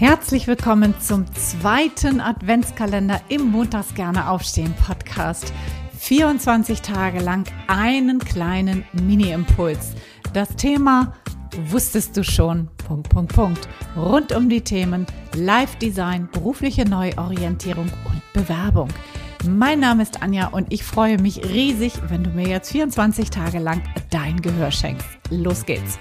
Herzlich willkommen zum zweiten Adventskalender im Montags gerne aufstehen Podcast. 24 Tage lang einen kleinen Mini-Impuls. Das Thema wusstest du schon? Punkt, Punkt, Punkt. Rund um die Themen Live-Design, berufliche Neuorientierung und Bewerbung. Mein Name ist Anja und ich freue mich riesig, wenn du mir jetzt 24 Tage lang dein Gehör schenkst. Los geht's!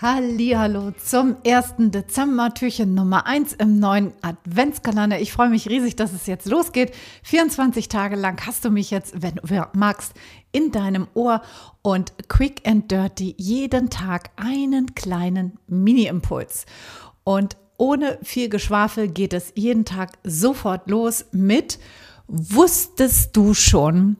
Hallo zum 1. Dezember, Türchen Nummer 1 im neuen Adventskalender. Ich freue mich riesig, dass es jetzt losgeht. 24 Tage lang hast du mich jetzt, wenn du magst, in deinem Ohr und quick and dirty jeden Tag einen kleinen Mini-Impuls. Und ohne viel Geschwafel geht es jeden Tag sofort los mit Wusstest du schon,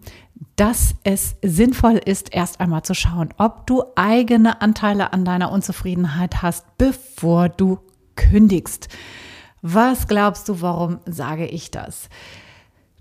dass es sinnvoll ist, erst einmal zu schauen, ob du eigene Anteile an deiner Unzufriedenheit hast, bevor du kündigst. Was glaubst du, warum sage ich das?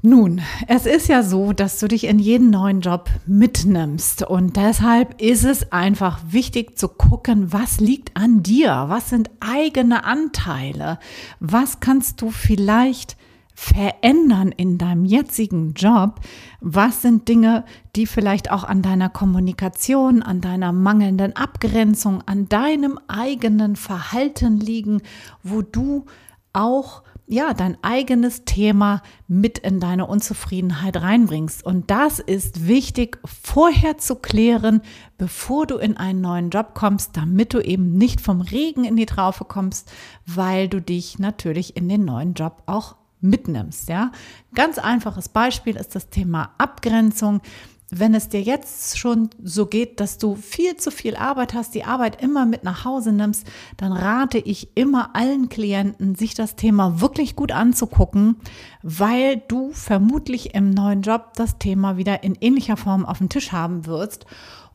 Nun, es ist ja so, dass du dich in jeden neuen Job mitnimmst und deshalb ist es einfach wichtig zu gucken, was liegt an dir, was sind eigene Anteile, was kannst du vielleicht verändern in deinem jetzigen Job? Was sind Dinge, die vielleicht auch an deiner Kommunikation, an deiner mangelnden Abgrenzung, an deinem eigenen Verhalten liegen, wo du auch ja, dein eigenes Thema mit in deine Unzufriedenheit reinbringst. Und das ist wichtig vorher zu klären, bevor du in einen neuen Job kommst, damit du eben nicht vom Regen in die Traufe kommst, weil du dich natürlich in den neuen Job auch mitnimmst. Ja, ganz einfaches Beispiel ist das Thema Abgrenzung. Wenn es dir jetzt schon so geht, dass du viel zu viel Arbeit hast, die Arbeit immer mit nach Hause nimmst, dann rate ich immer allen Klienten, sich das Thema wirklich gut anzugucken, weil du vermutlich im neuen Job das Thema wieder in ähnlicher Form auf dem Tisch haben wirst.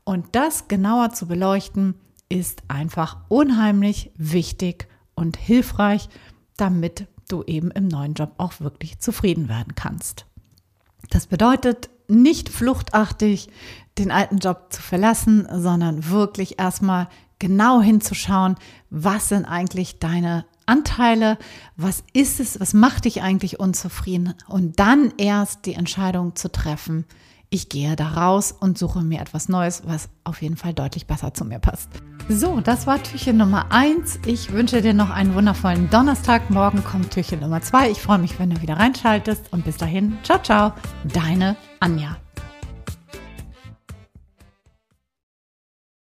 Und das genauer zu beleuchten, ist einfach unheimlich wichtig und hilfreich, damit du eben im neuen Job auch wirklich zufrieden werden kannst. Das bedeutet nicht fluchtartig den alten Job zu verlassen, sondern wirklich erstmal genau hinzuschauen, was sind eigentlich deine Anteile, was ist es, was macht dich eigentlich unzufrieden und dann erst die Entscheidung zu treffen, ich gehe da raus und suche mir etwas Neues, was auf jeden Fall deutlich besser zu mir passt. So, das war Türchen Nummer 1. Ich wünsche dir noch einen wundervollen Donnerstag. Morgen kommt Türchen Nummer 2. Ich freue mich, wenn du wieder reinschaltest. Und bis dahin, ciao, ciao, deine Anja.